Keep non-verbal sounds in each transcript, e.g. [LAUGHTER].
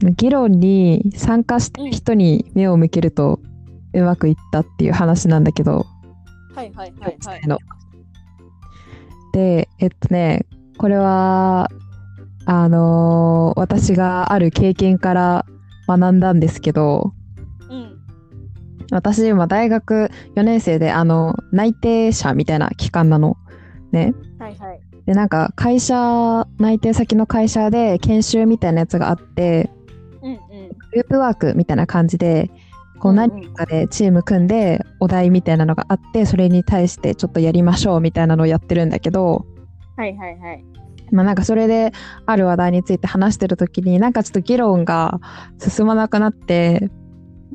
議論に参加した人に目を向けるとうまくいったっていう話なんだけど、はいはいはいはい。のでえっとねこれはあのー私がある経験から学んだんですけどうん。私今大学4年生であの内定者みたいな期間なのねはいはい。でなんか会社内定先の会社で研修みたいなやつがあってループワークみたいな感じでこう何人かでチーム組んでお題みたいなのがあってそれに対してちょっとやりましょうみたいなのをやってるんだけどはいはいはい。まあなんかそれである話題について話してる時になんかちょっと議論が進まなくなって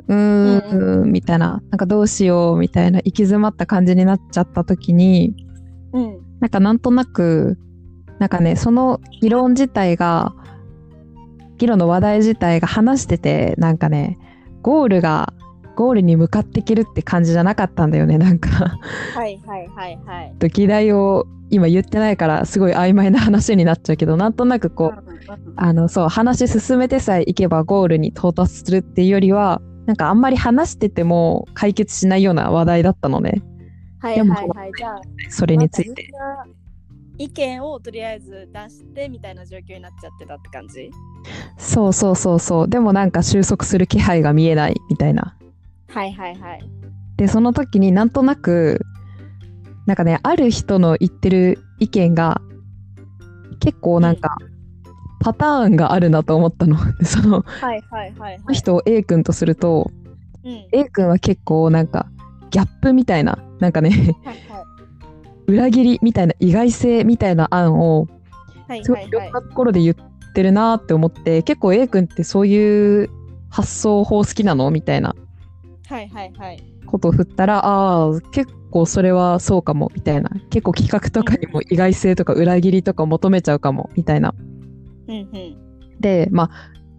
うーんみたいななんかどうしようみたいな行き詰まった感じになっちゃった時にうん。なんかなんとなくなんかねその議論自体が議論の話題自体が話しててなんかねゴールがゴールに向かっていけるって感じじゃなかったんだよねなんかはいはいはいはい。議題を今言ってないからすごい曖昧な話になっちゃうけどなんとなくこうあのそう話進めてさえいけばゴールに到達するっていうよりはなんかあんまり話してても解決しないような話題だったのねはいはいはい。じゃあ、それについて。なんかみんな意見をとりあえず出してみたいな状況になっちゃってたって感じ？そうそうそうそうでもなんか収束する気配が見えないみたいなはいはいはい。でその時になんとなくなんかねある人の言ってる意見が結構なんかパターンがあるなと思ったの [LAUGHS] でそのはいはいはいはい。人を A 君とするとうん。A 君は結構なんかギャップみたいななんかねはいはい。裏切りみたいな意外性みたいな案をはいすごはいいはいいろんな。ところで言ってるなって思って結構 A 君ってそういう発想法好きなのみたいなはいはいはい。ことを振ったらああ結構それはそうかもみたいな結構企画とかにも意外性とか裏切りとか求めちゃうかもみたいなうんうん。でまあ、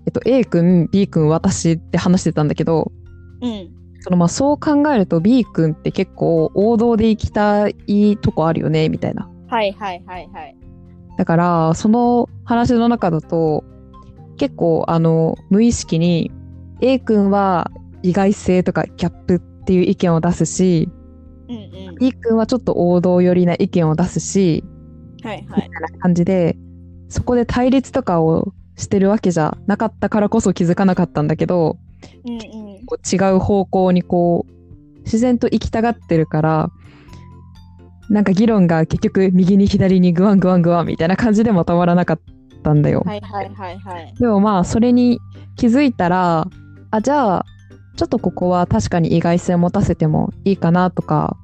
えっと、A 君 B 君私って話してたんだけどうん。そのまあそう考えると B 君って結構王道で行きたいとこあるよねみたいなはいはいはいはい。だからその話の中だと結構あの無意識に A 君は意外性とかギャップっていう意見を出すしうんうん。B 君はちょっと王道寄りな意見を出すしはいはい。みたいな感じでそこで対立とかをしてるわけじゃなかったからこそ気づかなかったんだけどうんうん。こう違う方向にこう自然と行きたがってるからなんか議論が結局右に左にグワングワングワンみたいな感じでまとまらなかったんだよ。はいはいはいはい。でもまあそれに気づいたらあじゃあちょっとここは確かに意外性を持たせてもいいかなとか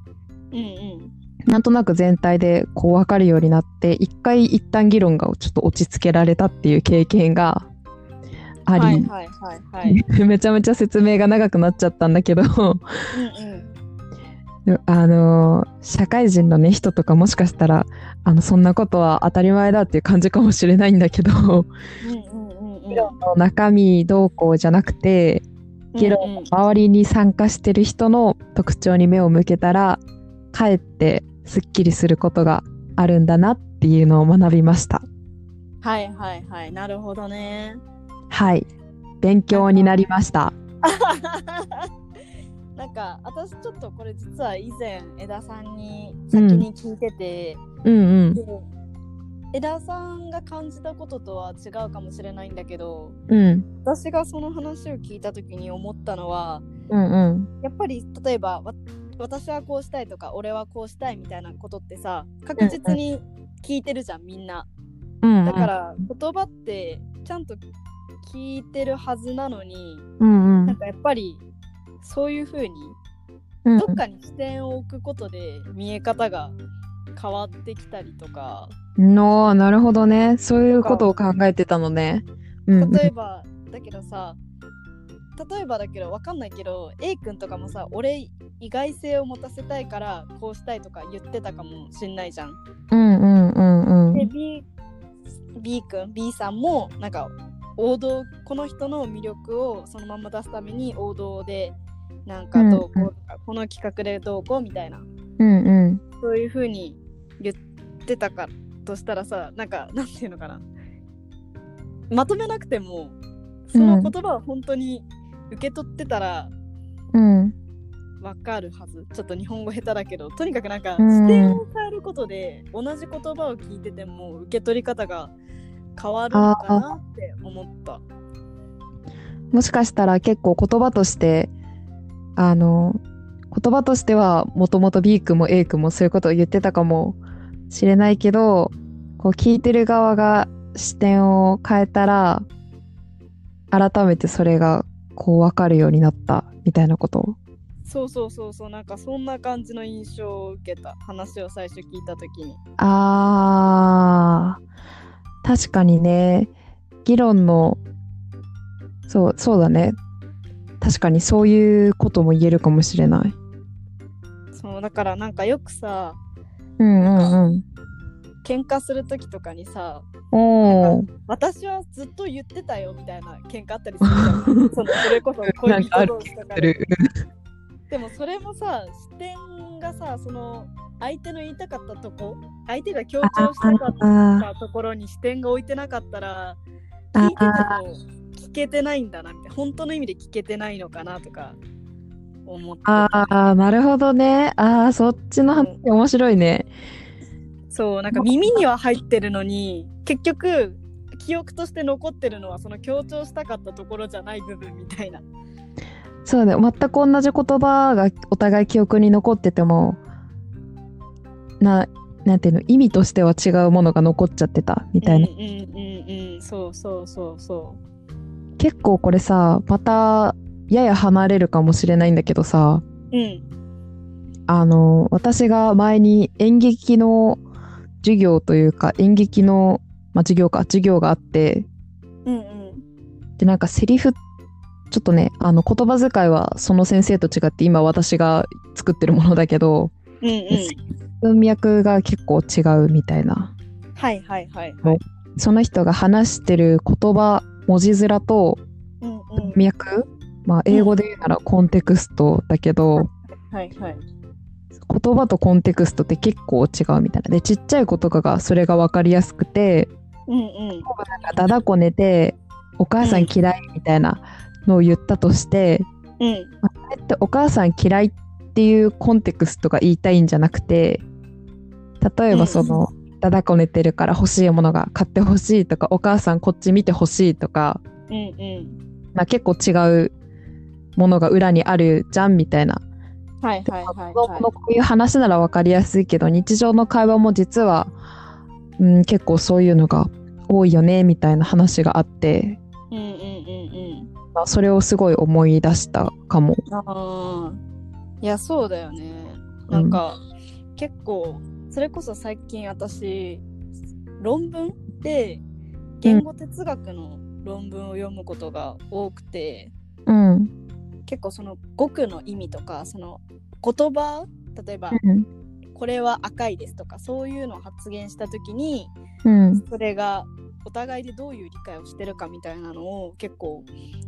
うんうん。なんとなく全体でこう分かるようになって一回一旦議論がちょっと落ち着けられたっていう経験があり、はいはいはいはい。[LAUGHS] めちゃめちゃ説明が長くなっちゃったんだけどうんうん。[LAUGHS] あの社会人のね人とかもしかしたらあのそんなことは当たり前だっていう感じかもしれないんだけどうん。議論の中身どうこうじゃなくて議論うんうん周りに参加してる人の特徴に目を向けたらかえってすっきりすることがあるんだなっていうのを学びましたはいはいはい。なるほどね。はい。勉強になりました。[LAUGHS] なんか私ちょっとこれ実は以前枝さんに先に聞いてて、うんうん。で枝さんが感じたこととは違うかもしれないんだけどうん。私がその話を聞いた時に思ったのはうんうん。やっぱり例えばわ私はこうしたいとか俺はこうしたいみたいなことってさ確実に聞いてるじゃんみんな。うん。だから言葉ってちゃんと聞いてるはずなのにうんうん。なんかやっぱりそういう風にうんどっかに視点を置くことで見え方が変わってきたりとか。のなるほどね。そういうことを考えてたのね。例えばだけどさ例えばだけどわかんないけど A 君とかもさ俺意外性を持たせたいからこうしたいとか言ってたかもしんないじゃん。うんうんうんうん。で B, B 君 B さんもなんか王道この人の魅力をそのまま出すために王道でなんかどうこうとか、この企画でどうこうみたいな。うんうん。そういう風に言ってたかとしたらさなんかなんていうのかな。まとめなくてもその言葉を本当に受け取ってたらうん。わかるはず。ちょっと日本語下手だけどとにかくなんかうん。視点を変えることで同じ言葉を聞いてても受け取り方が変わるのかなって思った。もしかしたら結構言葉として、あの、言葉としてはもともと B 君も A 君もそういうことを言ってたかもしれないけど、こう聞いてる側が視点を変えたら、改めてそれがこう分かるようになったみたいなこと？そうそうそうそうなんかそんな感じの印象を受けた。話を最初聞いた時に。あー、確かにね、議論の、そう、そうだね。確かにそういうことも言えるかもしれない。そうだからなんかよくさうんうんうん。喧嘩する時とかにさおー。私はずっと言ってたよみたいな喧嘩あったりするじゃんそのそれこそ恋人同士とかででもそれもさ視点がさその相手の言いたかったとこ相手が強調したかっあたところに視点が置いてなかったらあ聞いてても聞けてないんだなって本当の意味で聞けてないのかなとか思ってあー、なるほどね。ああ、そっちの話面白いね。そうなんか耳には入ってるのに結局記憶として残ってるのはその強調したかったところじゃない部分みたいなそうね。全く同じ言葉がお互い記憶に残ってても、な、なんていうの、意味としては違うものが残っちゃってたみたいな。うんうんうんうん。そうそうそうそ結構これさ、また、やや離れるかもしれないんだけどさ、ううん。あの、私が前に演劇の授業というか、演劇の、まあ、授業か、授業があって、うんうん。で、なんかセリフ、ちょっとね、あの、言葉遣いはその先生と違って今私が作ってるものだけど、うんうん。文脈が結構違うみたいな。はいはいはいはい。その人が話してる言葉、文字面とうんうん。文脈、まあ、英語で言うならコンテクストだけど、はいはい。言葉とコンテクストって結構違うみたいな。で、ちっちゃい子とかがそれが分かりやすくて、うんうん。なんかだだこねて、お母さん。嫌いみたいなのを言ったとして、うん。まあそれってお母さん嫌いっていうコンテクストが言いたいんじゃなくて、例えばその、だだこねてるから欲しいものが買ってほしいとか、お母さんこっち見てほしいとか、うんうん。まあ、結構違うものが裏にあるじゃんみたいな。はいはいはいはこういう話なら分かりやすいけど、日常の会話も実は、うん、結構そういうのが多いよねみたいな話があって、いうんうんうんあ、それをすごい思い出したかも。ああいやそうだよねなんか、結構それこそ最近私論文で言語哲学の論文を読むことが多くて、うん。結構その語句の意味とかその言葉例えば、うん。これは赤いですとかそういうのを発言した時にうん。それがお互いでどういう理解をしてるかみたいなのを結構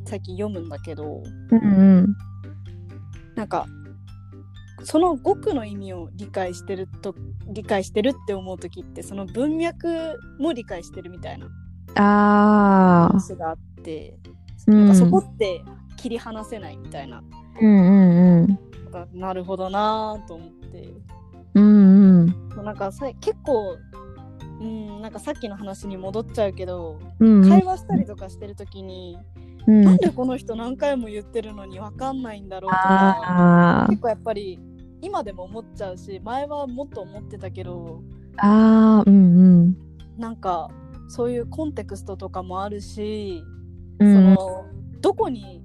最近読むんだけどうん。なんかその語句の意味を理解してると理解してるって思う時ってその文脈も理解してるみたいなああ。話があって、うんなんかそこって切り離せないみたいなうんうんうん。ななるほどなぁと思ってうんうん。なんかさ結構うんなんかさっきの話に戻っちゃうけど、うん会話したりとかしてる時に、うん。なんでこの人何回も言ってるのに分かんないんだろうとかあ結構やっぱり今でも思っちゃうし前はもっと思ってたけどあ。うんうん。なんかそういうコンテクストとかもあるし、うんそのどこに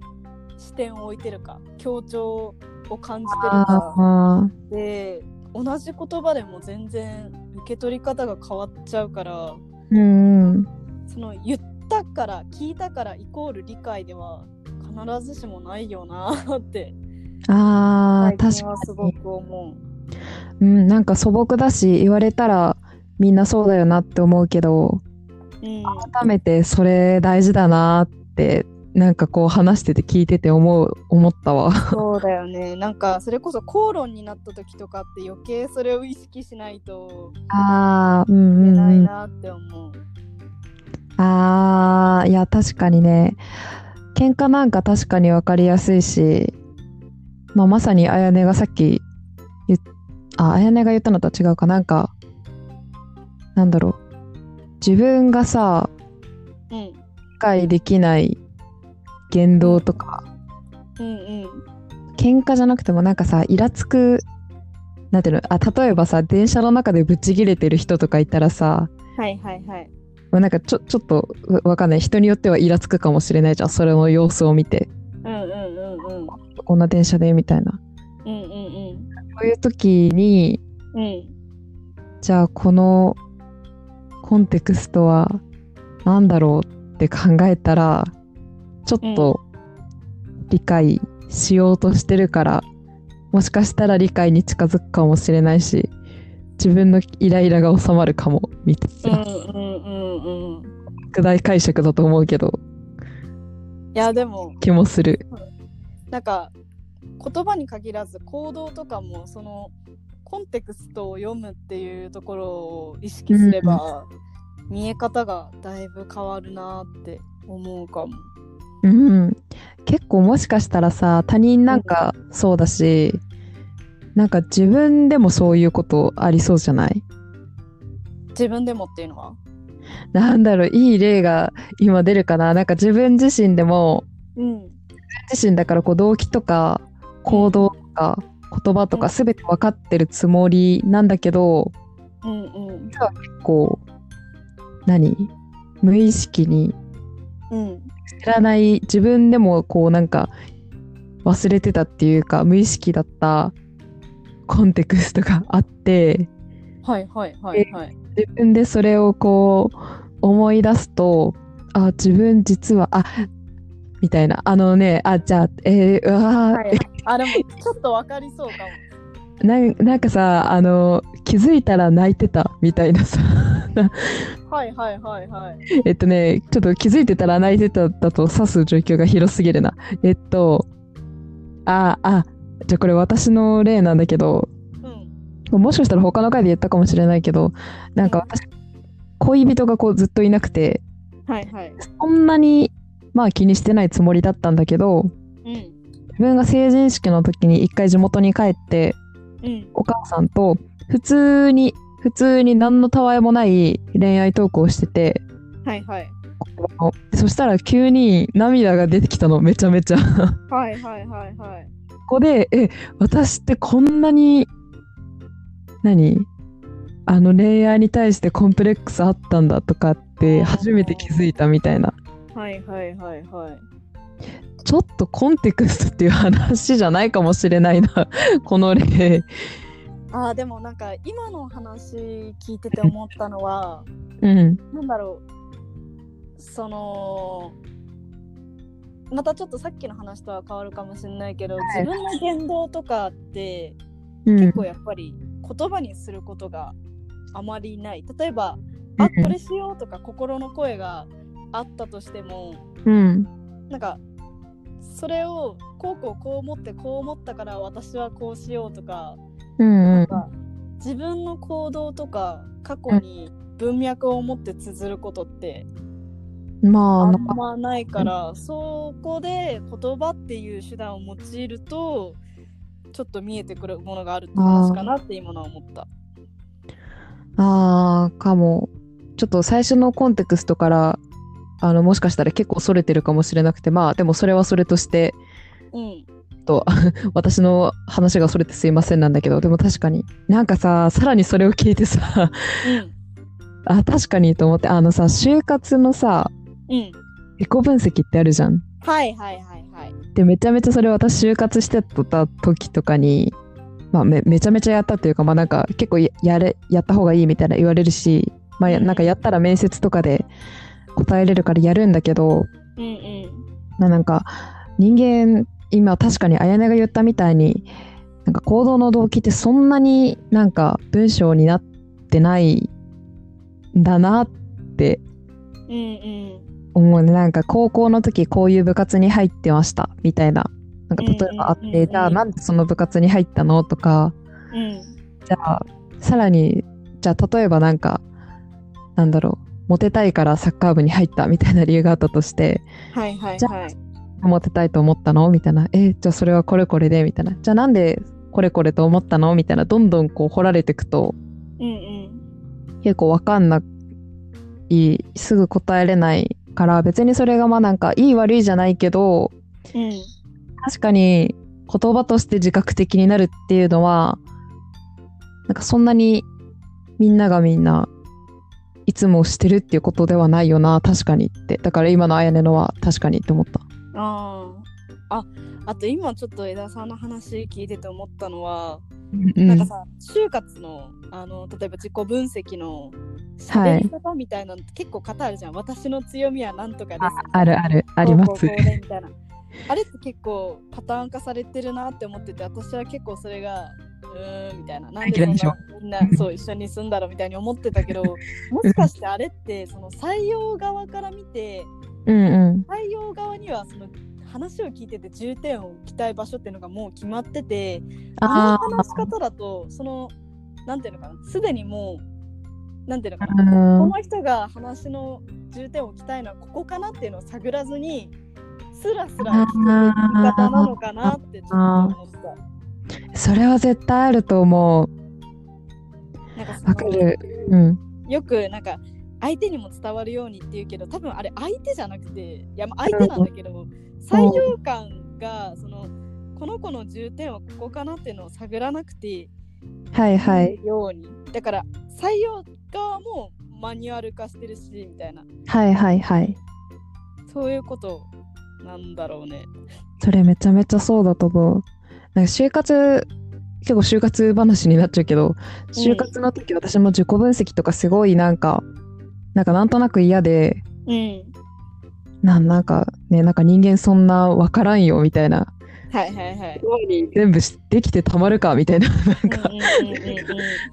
視点を置いてるか強調を感じてるかあで同じ言葉でも全然受け取り方が変わっちゃうからーうんうん。その言ったから聞いたからイコール理解では必ずしもないよなってあ確かはすごに。く思うん、なんか素朴だし、言われたらみんなそうだよなって思うけど、う。うん、改めてそれ大事だなって、なんかこう話してて聞いてて思う、思ったわ。そうだよねなんかそれこそ口論になった時とかって余計それを意識しないとああ、うんいうけない。なって思う。ああ、いや、確かにね。喧嘩なんか確かに分かりやすいし、まあ、まさにあやねがさっき言っああやねが言ったのとは違うかなんかなんだろう自分がさうん理解できない言動とか。うんうん。喧嘩じゃなくてもなんかさイラつくなんていうの？あ例えばさ電車の中でブチギレてる人とかいたらさはいはいはい。まあなんかちょちょっとわわかんない。人によってはイラつくかもしれないじゃん。それの様子を見て。うんうんうんうん。こんな電車でみたいな。うんうんそういう時にうんうん。じゃあこのコンテクストは何だろうって考えたらちょっと理解しようとしてるから、もしかしたら理解に近づくかもしれないし自分のイライラが収まるかもみたいな、うんうんうんうん拡大解釈だと思うけどいやでも気もする。なんか言葉に限らず行動とかもそのコンテクストを読むっていうところを意識すれば、見え方がだいぶ変わるなって思うかも。うん、結構もしかしたらさ他人なんかそうだし、なんか自分でもそういうことありそうじゃない？自分でもっていうのは？なんだろういい例が今出るかな？なんか自分自身でもうん自身だからこう動機とか行動とか言葉とか全て分かってるつもりなんだけどうんうん。結構何？無意識にうん知らない自分でもこうなんか忘れてたっていうか無意識だったコンテクストがあってはいはいはいはい。自分でそれをこう思い出すとあ自分実はあみたいなあのねあじゃあえー、うわー、はい、あでもちょっとわかりそうかも。なんなんかさあの気づいたら泣いてたみたいなさ。はいはいはいはい。えっとねちょっと気づいてたら泣いてただと指す状況が広すぎるな。えっとああじゃあこれ私の例なんだけどうん。もしかしたら他の回で言ったかもしれないけどなんか私恋人がこうずっといなくてはいはい。そんなにまあ気にしてないつもりだったんだけどうん。自分が成人式の時に一回地元に帰ってうんお母さんと普通に普通に何のたわいもない恋愛トークをしててはいはい。そしたら急に涙が出てきたのめちゃめちゃこはいはいはいはい。こでえ私ってこんなに何？あの恋愛に対してコンプレックスあったんだとかって初めて気づいたみたいなはいはいはいはい。ちょっとコンテクストっていう話じゃないかもしれないな。[LAUGHS] この例。あーでもなんか今の話聞いてて思ったのはうん。なんだろうそのまたちょっとさっきの話とは変わるかもしれないけど、はい。自分の言動とかってうん。結構やっぱり言葉にすることがあまりない。例えば「あうん。これしよう」とか心の声があったとしてもうんなんかそれをこうこうこう思ってこう思ったから私はこうしようとかうんうん。自分の行動とか過去に文脈を持って綴ることってまああ。んまないから、そこで言葉っていう手段を用いるとちょっと見えてくるものがあるって話かなって今のは思った。あーかも。ちょっと最初のコンテクストからあのもしかしたら結構それてるかもしれなくてまあでもそれはそれとしてうんと [LAUGHS] 私の話がそれてすいませんなんだけどでも確かになんかささらにそれを聞いてさうん [LAUGHS] あ確かにと思ってあのさ就活のさうん自己分析ってあるじゃん。はいはいはいはい。でめちゃめちゃそれ私就活してた時とかに、まあ、めめちゃめちゃやったっていうかまあなんか結構ややれやった方がいいみたいな言われるし、まあ、なんかやったら面接とかで答えれるからやるんだけどうんうん。ななんか人間今確かにあやねが言ったみたいになんか行動の動機ってそんなになんか文章になってないんだなってうんうん。思うね。なんか高校の時こういう部活に入ってましたみたいな。なんか例えばあって、じゃあなんでその部活に入ったのとか。うん。じゃあさらにじゃあ例えばなんかなんだろうモテたいからサッカー部に入ったみたいな理由があったとしてはいはいじゃはい。モテたいと思ったの？みたいな。え、じゃあそれはこれこれで？みたいな。じゃあなんでこれこれと思ったの？みたいな。どんどんこう掘られていくと、うんうん結構わかんない、すぐ答えれないから、別にそれがまあなんかいい悪いじゃないけど、うん確かに言葉として自覚的になるっていうのは、なんかそんなにみんながみんないつもしてるっていうことではないよな、確かにって。だから今のあやねのは確かにって思った。あー。ああと今ちょっと枝さんの話聞いてて思ったのは、うんなんかさ就活のあの例えば自己分析の喋り方みたいなのって結構型あるじゃん、私の強みはなんとかです。ああるある、あります。みたいな。あれって結構パターン化されてるなって思ってて私は結構それがうーんみたいななんでみんなそう一緒に住んだろうみたいに思ってたけど [LAUGHS] もしかしてあれってその採用側から見てうんうん。採用側にはその話を聞いてて重点を置きたい場所っていうのがもう決まっててああの話し方だとそのなんていうのかなすでにもうなんていうのかあ、なうんこの人が話の重点を置きたいのはここかなっていうのを探らずにスラスラ聞く言い方なのかなってちょっと思った。それは絶対あると思う。なんかわかる。うん。よくなんか相手にも伝わるようにって言うけど多分あれ相手じゃなくていやまあ相手なんだけど採用官がそのこの子の重点はここかなっていうのを探らなくてはいはいい。ようにだから採用側もマニュアル化してるしみたいなはいはいはい。そういうことなんだろうね。それめちゃめちゃそうだと思う。なんか就活、結構就活話になっちゃうけど、就活の時私も自己分析とかすごいなんか、なんかなんとなく嫌で、うん。ななんかね、なんか人間そんなわからんよみたいな、はいはいはい。全部できてたまるかみたいな、[LAUGHS] なんか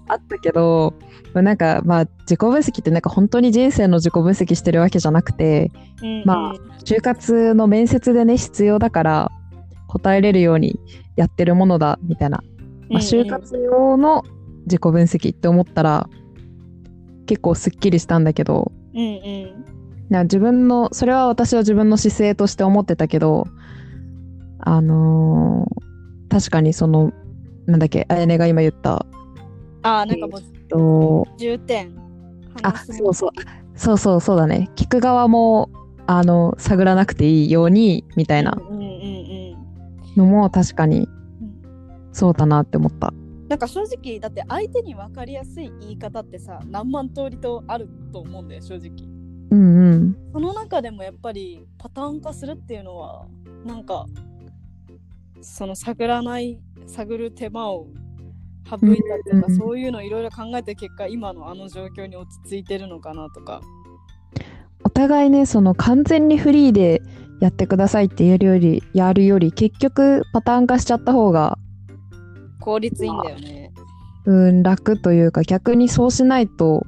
あったけど、まあなんかまあ自己分析ってなんか本当に人生の自己分析してるわけじゃなくて、うんうんまあ就活の面接でね必要だから答えれるようにやってるものだみたいな、まあ、就活用の自己分析って思ったら結構すっきりしたんだけどうんうん。な自分のそれは私は自分の姿勢として思ってたけどあのー確かにそのなんだっけあやねが今言ったああなんかもうと重点。あそうそう。そうそうそうだね。聞く側もあの探らなくていいようにみたいな。うんうんうんうんのも確かにそうだなって思った。なんか正直だって相手に分かりやすい言い方ってさ何万通りとあると思うんだよ正直うんうん。その中でもやっぱりパターン化するっていうのはなんかその探らない探る手間を省いたっていうか、うんそういうのいろいろ考えた結果今のあの状況に落ち着いてるのかなとかお互いね、その完全にフリーでやってくださいって言えるより、やるより、結局パターン化しちゃった方が、効率いいんだよね。うん、楽というか、逆にそうしないと、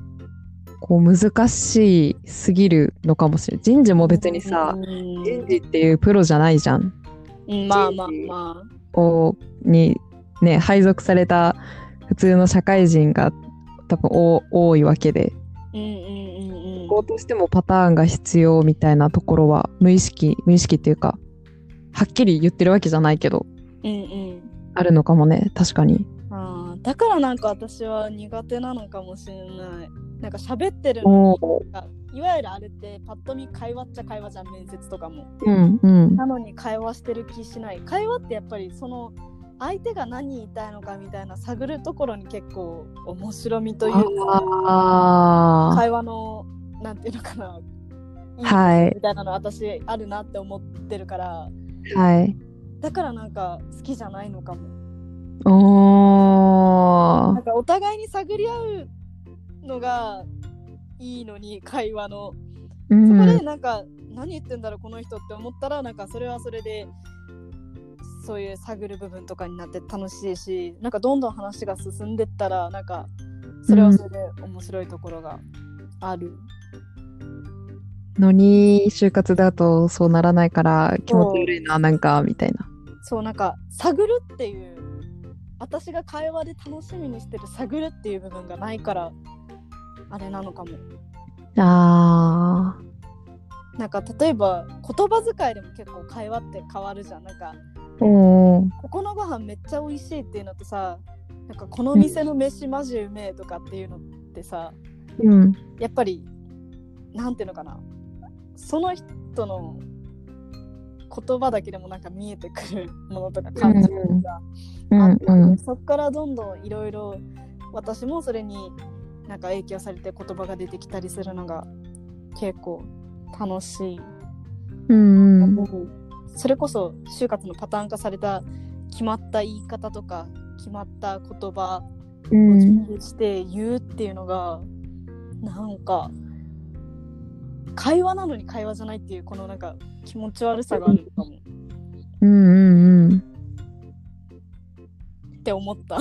こう難しすぎるのかもしれない。人事も別にさ、うん人事っていうプロじゃないじゃん。うんまあまあまをにね配属された普通の社会人が多分お多いわけであ。うんうんうんうん。こうとしてもパターンが必要みたいなところは無意識無意識っていうかはっきり言ってるわけじゃないけどうんうん。あるのかもね確かに。あーだからなんか私は苦手なのかもしれない。なんか喋ってるのいわゆるあれってパッと見会話っちゃ会話じゃん面接とかも。うんうんなのに会話してる気しない。会話ってやっぱりその相手が何言いたいのかみたいな探るところに結構面白みというかあ会話のなんていうのかな。あはいみたいなの私あるなって思ってるからはいだからなんか好きじゃないのかも。おーなんかお互いに探り合うのがいいのに会話のうそこでんなんか何言ってんだろうこの人って思ったらなんかそれはそれでそういう探る部分とかになって楽しいしなんかどんどん話が進んでったらなんかそれはそれで面白いところがある。のに就活だとそうならないから気持ち悪いななんかみたいな。そうなんか探るっていう私が会話で楽しみにしてる探るっていう部分がないからあれなのかも。あなんか例えば言葉遣いでも結構会話って変わるじゃんなんかここのご飯めっちゃ美味しいっていうのとさなんかこの店の飯マジうめえとかっていうのってさうん。やっぱりなんていうのかなその人の言葉だけでもなんか見えてくるものとか感じがうんあって、うん。そっからどんどんいろいろ私もそれになんか影響されて言葉が出てきたりするのが結構楽しい。うんうん。それこそ就活のパターン化された決まった言い方とか決まった言葉うを準ん。備して言うっていうのが、なんか会話なのに会話じゃないっていうこのなんか気持ち悪さがあるかも。うんうんうん。って思った。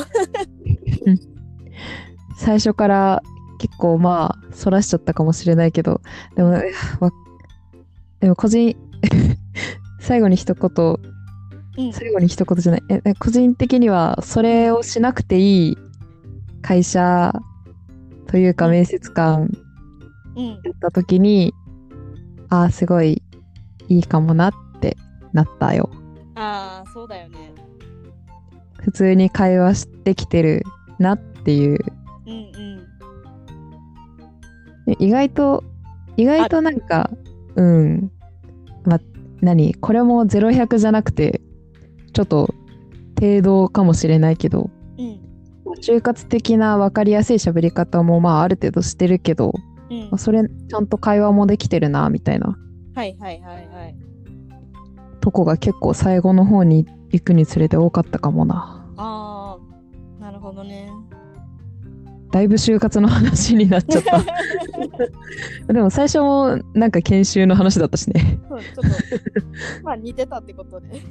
最初から結構まあ、そらしちゃったかもしれないけど、でも、でも個人、最後に一言、うん。最後に一言じゃない、え、え個人的にはそれをしなくていい会社というかうん。面接官うん。やった時に、ああ、すごいいいかもなってなったよ。ああそうだよね。普通に会話してきてるなっていう。うんうん意外と、意外となんか、うん。ま、何？これも0100じゃなくて、ちょっと程度かもしれないけど、うん就活的な分かりやすい喋り方もまあある程度してるけど、うんまあそれちゃんと会話もできてるなみたいなはいはいはいはい。とこが結構最後の方に行くにつれて多かったかもな。ああなるほどね。だいぶ就活の話になっちゃった。[LAUGHS] でも最初もなんか研修の話だったしね。そうちょっとまあ似てたってことで。[LAUGHS]